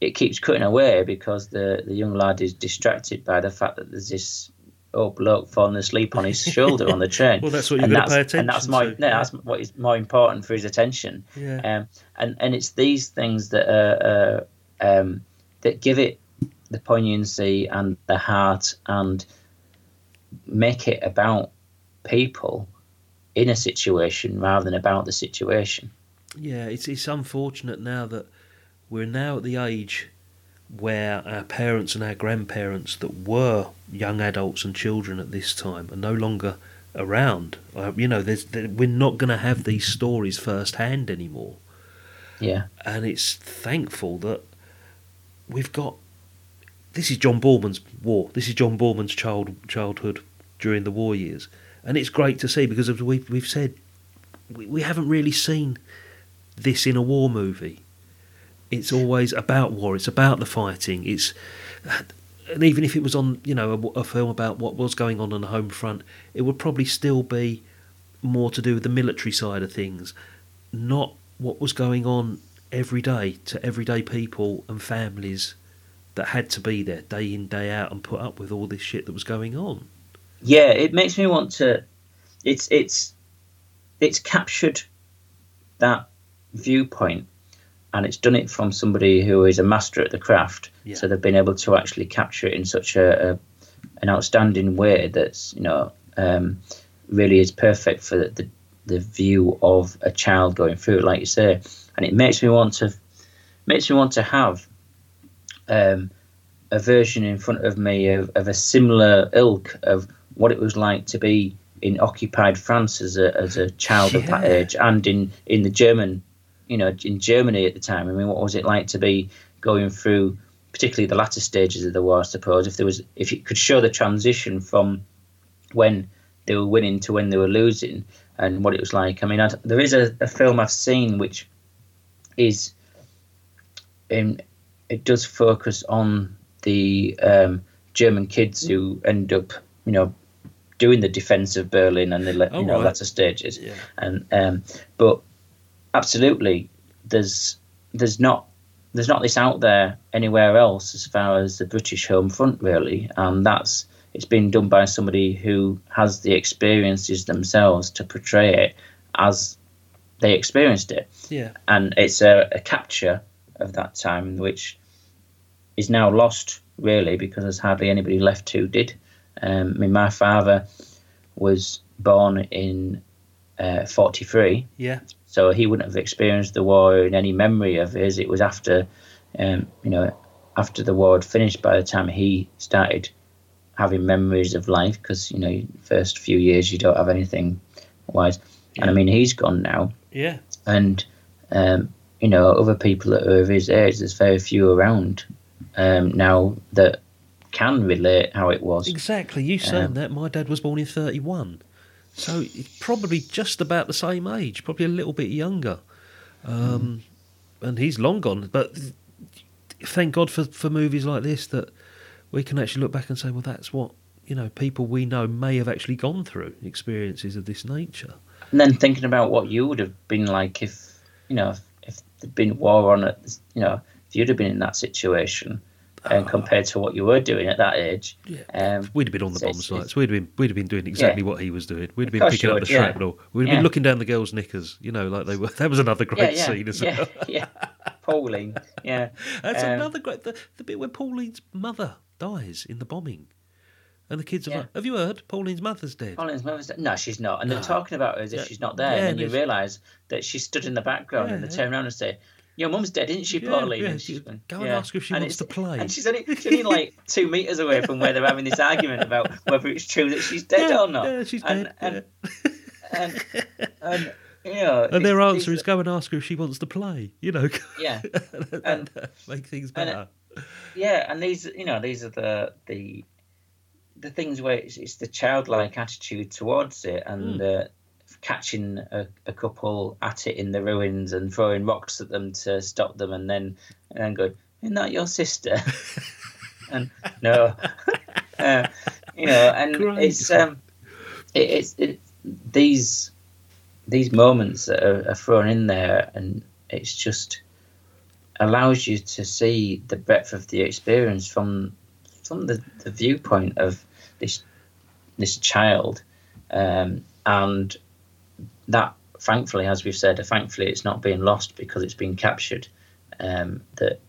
it keeps cutting away because the the young lad is distracted by the fact that there's this old bloke falling asleep on his shoulder on the train Well, that's what you've and to pay and that's attention more to, no, yeah. that's what is more important for his attention Yeah. um, and and it's these things that are uh, um, that give it the poignancy and the heart and make it about people in a situation rather than about the situation. Yeah, it's it's unfortunate now that we're now at the age where our parents and our grandparents that were young adults and children at this time are no longer around. Uh, you know, there's there, we're not going to have these stories firsthand anymore, Yeah, and it's thankful that we've got. This is John Boorman's war. This is John Boorman's child childhood during the war years, and it's great to see because as we've we've said, we, we haven't really seen this in a war movie. It's always about war. It's about the fighting. It's and even if it was on you know a, a film about what was going on on the home front, it would probably still be more to do with the military side of things, not what was going on every day to everyday people and families that had to be there day in day out and put up with all this shit that was going on. yeah. It makes me want to. It's it's it's captured that viewpoint, and it's done it from somebody who is a master at the craft. Yeah. So they've been able to actually capture it in such a, a an outstanding way that's you know um, really is perfect for the, the the view of a child going through it, like you say, and it makes me want to makes me want to have um, a version in front of me of, of a similar ilk of what it was like to be in occupied France as a as a child of that age, and in in the German, you know, in Germany at the time. I mean, what was it like to be going through, particularly the latter stages of the war? I suppose if there was, if it could show the transition from when they were winning to when they were losing, and what it was like. I mean, i there is a, a film I've seen which is, in, it does focus on the um, German kids who end up, you know, doing the defense of Berlin and the Oh, you know right. latter stages. Yeah. And um, but absolutely, there's there's not there's not this out there anywhere else as far as the British home front really, and that's it's been done by somebody who has the experiences themselves to portray it as they experienced it. Yeah. and it's a, a capture of that time which is now lost really because there's hardly anybody left who did. Um, I mean my father was born in uh, 43 Yeah. So he wouldn't have experienced the war in any memory of his it was after um, you know after the war had finished by the time he started having memories of life because you know first few years you don't have anything wise and I mean he's gone now Yeah. and um, you know other people that are of his age there's very few around um, now that can relate how it was Exactly. You saying Um, that? My dad was born in thirty-one, so he's probably just about the same age, probably a little bit younger, um, and he's long gone. But thank God for for movies like this that we can actually look back and say, well, that's what you know people we know may have actually gone through experiences of this nature. and then thinking about what you would have been like if you know if there'd been war on it you know if you'd have been in that situation and compared to what you were doing at that age um, We'd have been on the so bomb sites. We'd have been we'd have been doing exactly Yeah. what he was doing. We'd have been picking up would, the yeah. shrapnel. We'd have Yeah. been looking down the girls' knickers. You know, like they were. That was another great yeah, scene as well. yeah. Pauline, yeah. That's Um, another great. The, the bit where Pauline's mother dies in the bombing, and the kids are Yeah. like, "Have you heard? Pauline's mother's dead." Pauline's mother's dead. No, she's not. And No. they're talking about her as if Yeah. she's not there. Yeah, and then you realise that she stood in the background and they Yeah. turn around and say, your mum's dead, isn't she, Pauline? yeah, And she's going, go and ask if she wants it's- to play. And she's only, she's only like two meters away from where they're having this argument about whether it's true that she's dead Yeah, or not. yeah, she's and, dead, And, and, and, you know, And their answer is go and ask her if she wants to play. You know, Yeah. And- make things and, better. yeah, and these, you know, these are the the the things where it's, it's the childlike attitude towards it, and uh, catching a, a couple at it in the ruins and throwing rocks at them to stop them, and then and then going, "Isn't that your sister?" and no, uh, you know, and Great. it's um, it, it's it, these these moments that are, are thrown in there, and it's just allows you to see the breadth of the experience from from the, the viewpoint of this this child, um, and that thankfully, as we've said, thankfully it's not being lost because it's been captured. Um, that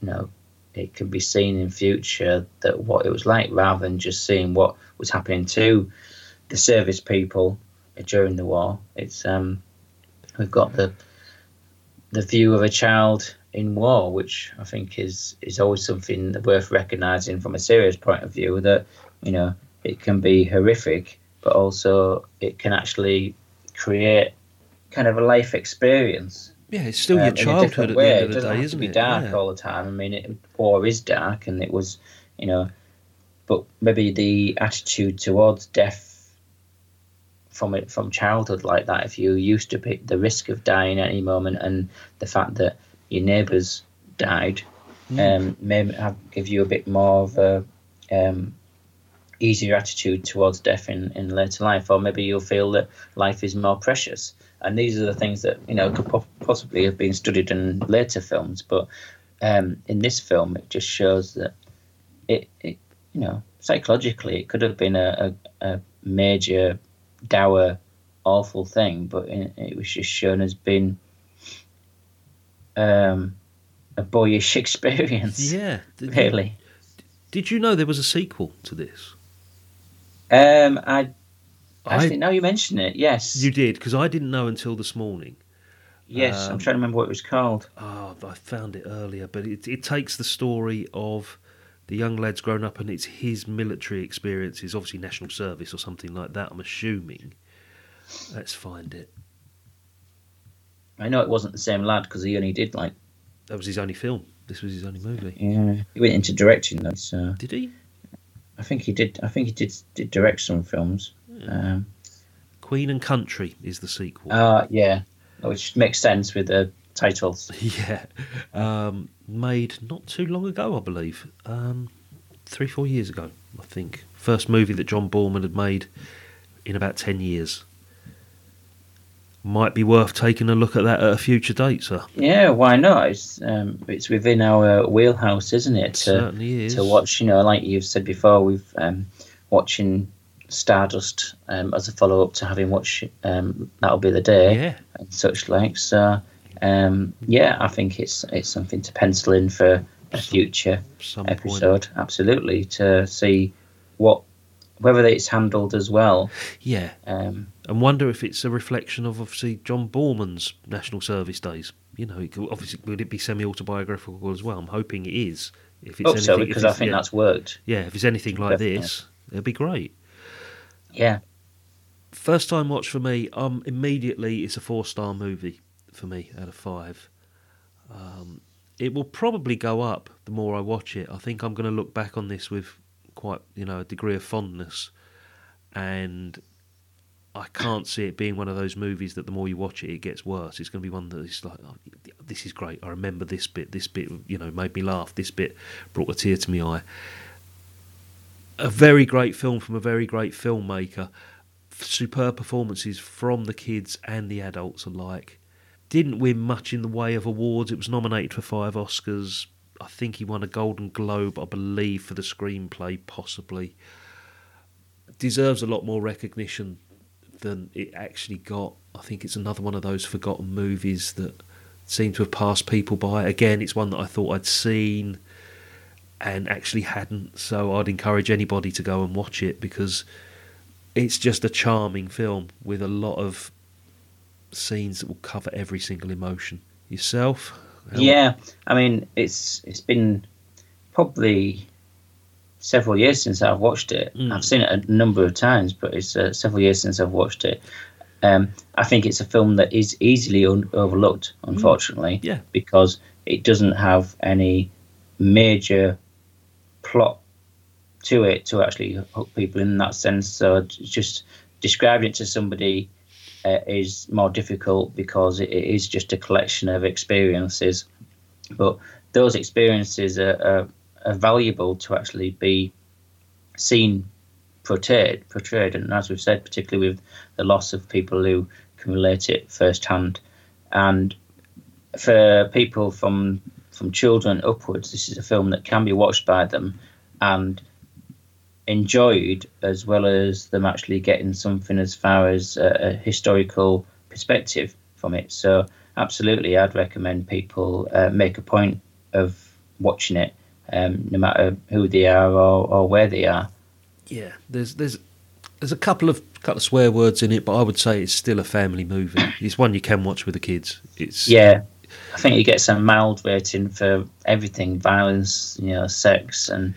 you know it can be seen in future that what it was like rather than just seeing what was happening to the service people during the war. It's um, we've got the the view of a child in war, which I think is is always something worth recognising from a serious point of view. That you know it can be horrific, but also it can actually create kind of a life experience. Yeah, it's still um, your childhood at the end It of the doesn't day, have isn't to be it? dark Yeah. all the time. I mean, it, war is dark, and it was, you know, but maybe the attitude towards death from it from childhood like that. If you used to be the risk of dying at any moment, and the fact that your neighbours died, um, may have, give you a bit more of a um, easier attitude towards death in, in later life, or maybe you'll feel that life is more precious. And these are the things that you know could po- possibly have been studied in later films, but um, in this film, it just shows that it, it you know, psychologically, it could have been a, a, a major, dour, awful thing, but it, it was just shown as being um, a boyish experience. Yeah. Really. Did you know there was a sequel to this? Um, I I- actually now you mention it, yes, You did because I didn't know until this morning. yes, I'm um, trying to remember what it was called. Oh, I found it earlier, but it, it takes the story of the young lad's grown up and it's his military experiences, obviously national service or something like that. I'm assuming. Let's find it. I know it wasn't the same lad because he only did like That was his only film. This was his only movie. yeah, he went into directing though, so Did he? I think he did. I think he did did direct some films. Um, Queen and Country is the sequel. uh, yeah, which makes sense with the titles. yeah, um, made not too long ago, I believe. Um, three, four years ago, I think. First movie that John Boorman had made in about ten years. Might be worth taking a look at that at a future date, sir. Yeah, why not? It's um, it's within our wheelhouse, isn't it? It To certainly is. to watch, you know, like you've said before, we've um, watching Stardust um, as a follow up to having watched um, That'll Be the Day Yeah, and such like. So, um, yeah, I think it's it's something to pencil in for a future some point. episode. Absolutely, to see what whether it's handled as well. Yeah, Um, and wonder if it's a reflection of obviously John Boorman's national service days. You know, it could, obviously, would it be semi-autobiographical as well? I'm hoping it is. If it's hope so anything- if because I think yeah, that's worked. yeah, if it's anything like Definitely. this, it'd be great. Yeah, First time watch for me, um, immediately it's a four star movie for me out of five. Um, it will probably go up the more I watch it. I think I'm going to look back on this with quite, you know, a degree of fondness, and I can't see it being one of those movies that the more you watch it, it gets worse. It's going to be one that is like, oh, this is great. I remember this bit. This bit, you know, made me laugh. This bit brought a tear to my eye. A very great film from a very great filmmaker superb performances from the kids and the adults alike. Didn't win much in the way of awards. It was nominated for five Oscars. I think he won a Golden Globe, I believe, for the screenplay, possibly. Deserves a lot more recognition than it actually got. I think it's another one of those forgotten movies that seem to have passed people by. Again, it's one that I thought I'd seen and actually hadn't. So I'd encourage anybody to go and watch it because it's just a charming film with a lot of scenes that will cover every single emotion. Yourself, Yeah, I mean, it's it's been probably several years since I've watched it. Mm. I've seen it a number of times, but it's uh, several years since I've watched it. Um, I think it's a film that is easily un- overlooked, unfortunately, Yeah. because it doesn't have any major plot to it to actually hook people in that sense. So just describing it to somebody uh, is more difficult because it, it is just a collection of experiences. But those experiences are, are, are valuable to actually be seen portrayed, portrayed, and as we've said, particularly with the loss of people who can relate it firsthand, and for people from from children upwards, this is a film that can be watched by them and enjoyed, as well as them actually getting something as far as a, a historical perspective from it. So, absolutely, I'd recommend people uh, make a point of watching it, um, no matter who they are or, or where they are. Yeah, there's there's there's a couple of couple of swear words in it, but I would say it's still a family movie. It's one you can watch with the kids. It's Yeah, I think you get some mild rating for everything, violence, you know, sex, and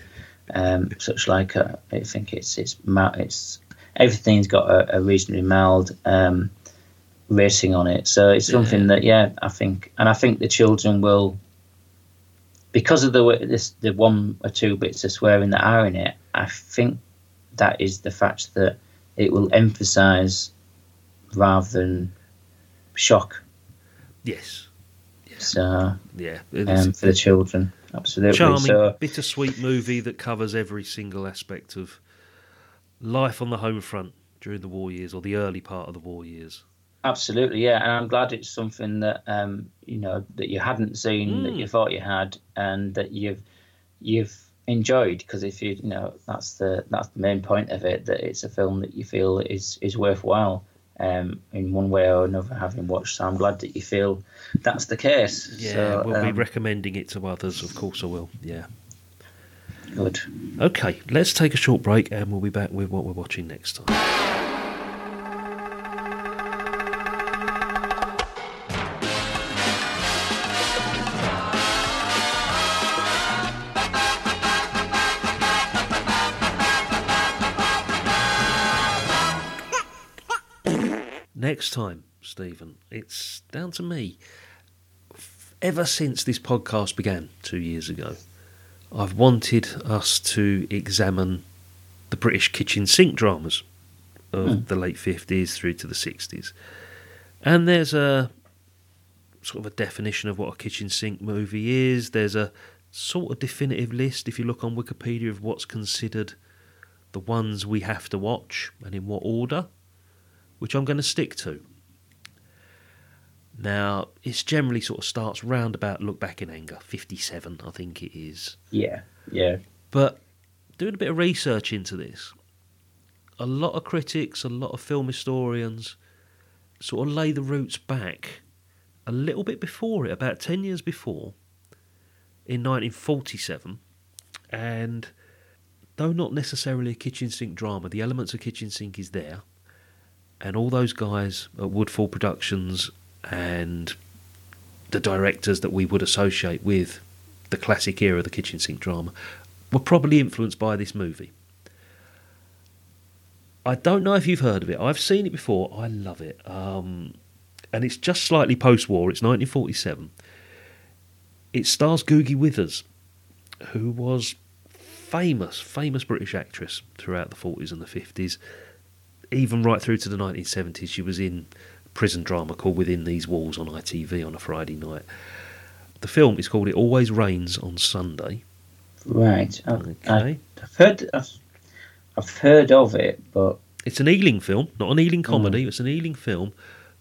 um, such like. Uh, I think it's it's it's everything's got a, a reasonably mild um, rating on it. So it's something that yeah, I think, and I think the children will. Because of the this, the one or two bits of swearing that are in it, I think that is the fact that it will emphasise rather than shock. yes, So yeah. Um, for the children. Absolutely. charming, So bittersweet movie that covers every single aspect of life on the home front during the war years or the early part of the war years. Absolutely, yeah. And I'm glad it's something that um, you know that you hadn't seen that Mm. you thought you had, and that you've you've enjoyed. Because if you you know that's the that's the main point of it that it's a film that you feel is is worthwhile. Um, in one way or another, having watched, so I'm glad that you feel that's the case. Yeah, so, we'll be um, recommending it to others. Of course, I will. Yeah. good. Okay, let's take a short break, and we'll be back with what we're watching next time. Time, Stephen, it's down to me. Ever since this podcast began two years ago, I've wanted us to examine the British kitchen sink dramas of hmm. the late 50s through to the 60s. And there's a sort of a definition of what a kitchen sink movie is. There's a sort of definitive list, if you look on Wikipedia, of what's considered the ones we have to watch and in what order, which I'm going to stick to. Now, it's generally sort of starts round about Look Back in Anger, 57, I think it is. Yeah, yeah, But doing a bit of research into this, a lot of critics, a lot of film historians sort of lay the roots back a little bit before it, about 10 years before, in 1947. And though not necessarily a kitchen sink drama, the elements of kitchen sink is there. And all those guys at Woodfall Productions and the directors that we would associate with the classic era of the kitchen sink drama were probably influenced by this movie. I don't know if you've heard of it. I've seen it before. I love it. Um, and it's just slightly post war. It's 1947. It stars Googie Withers, who was famous, famous British actress throughout the 40s and the 50s. Even right through to the 1970s, she was in a prison drama called Within These Walls on ITV on a Friday night. The film is called It Always Rains on Sunday. right. Uh, I, Okay. I've heard, I've, heard of it, but It's an Ealing film, not an Ealing hmm. comedy. It's an Ealing film.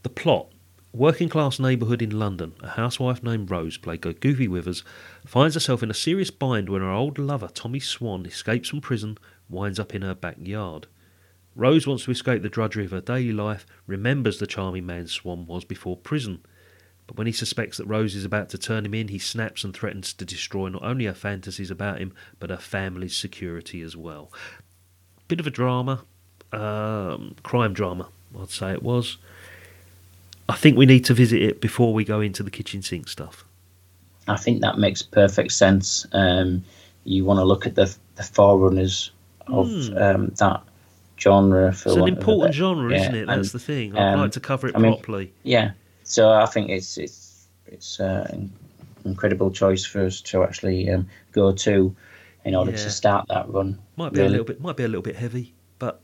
The plot: working class neighbourhood in London. A housewife named Rose, played by Googie Withers, finds herself in a serious bind when her old lover Tommy Swan escapes from prison, winds up in her backyard. Rose wants to escape the drudgery of her daily life, remembers the charming man Swan was before prison. But when he suspects that Rose is about to turn him in, he snaps and threatens to destroy not only her fantasies about him, but her family's security as well. Bit of a drama, um, crime drama, I'd say it was. I think we need to visit it before we go into the kitchen sink stuff. I think that makes perfect sense. Um, you want to look at the the forerunners of um, that genre. For. It's an want of a important genre, yeah, isn't it? That's and, the thing. I'd um, like to cover it I mean- properly. Yeah, so I think it's it's it's uh, an incredible choice for us to actually um, go to in order Yeah. to start that run. Might be a little bit, might be a little bit heavy, but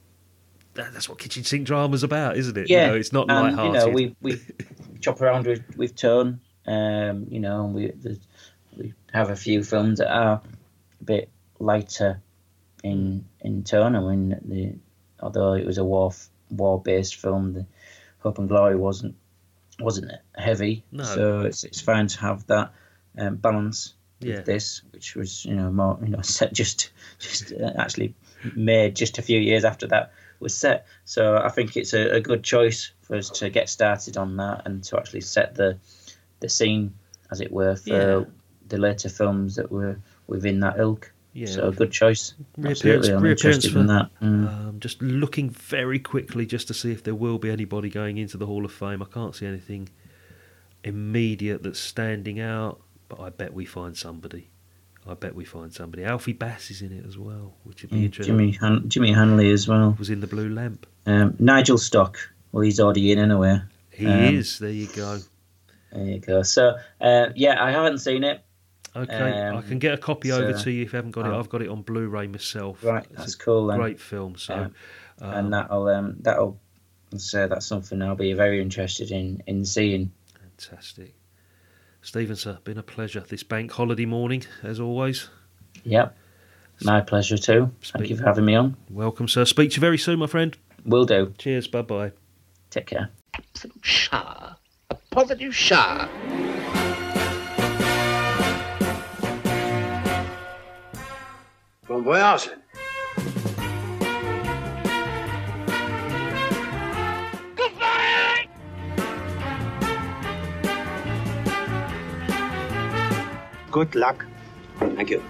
that, that's what kitchen sink drama's about, isn't it? Yeah, you know, it's not and, light-hearted. You know, we we chop around with with tone. Um, you know, and we there's- we have a few films that are a bit lighter in in tone. I mean, the although it was a war war based film, the Hope and Glory wasn't wasn't heavy. No. So it's it's fine to have that um, balance Yeah. with this, which was you know more you know set just just uh, actually made just a few years after that was set. So I think it's a, a good choice for us to get started on that and to actually set the the scene, as it were, for Yeah. the later films that were within that ilk. Yeah. So a good choice. Reappearance, Absolutely, I'm reappearance for, in that. Mm. um, just looking very quickly just to see if there will be anybody going into the Hall of Fame. I can't see anything immediate that's standing out, but I bet we find somebody. I bet we find somebody. Alfie Bass is in it as well, which would be Mm, interesting. Jimmy Han- Jimmy Hanley as well. was in the Blue Lamp. Um, Nigel Stock. Well, he's already in anyway. He Um, is. There you go. There you go. So uh, yeah, I haven't seen it. Okay, I Um, can get a copy over to you if you haven't got it. oh. I've got it on Blu-ray myself. Right, It's that's a cool then. Great film. So, Yeah. um, and that'll um, that'll so that's something I'll be very interested in in seeing. fantastic. Stephen, sir, been a pleasure this bank holiday morning, as always. Yep, my pleasure too. Thank you for having me on. Welcome, sir. Speak to you very soon, my friend. Will do. Cheers. Bye bye. Take care. Absolute shah. A positive Shah. Bon voyage. Good luck. Thank you.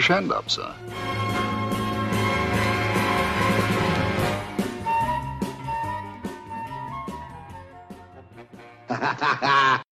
Keeping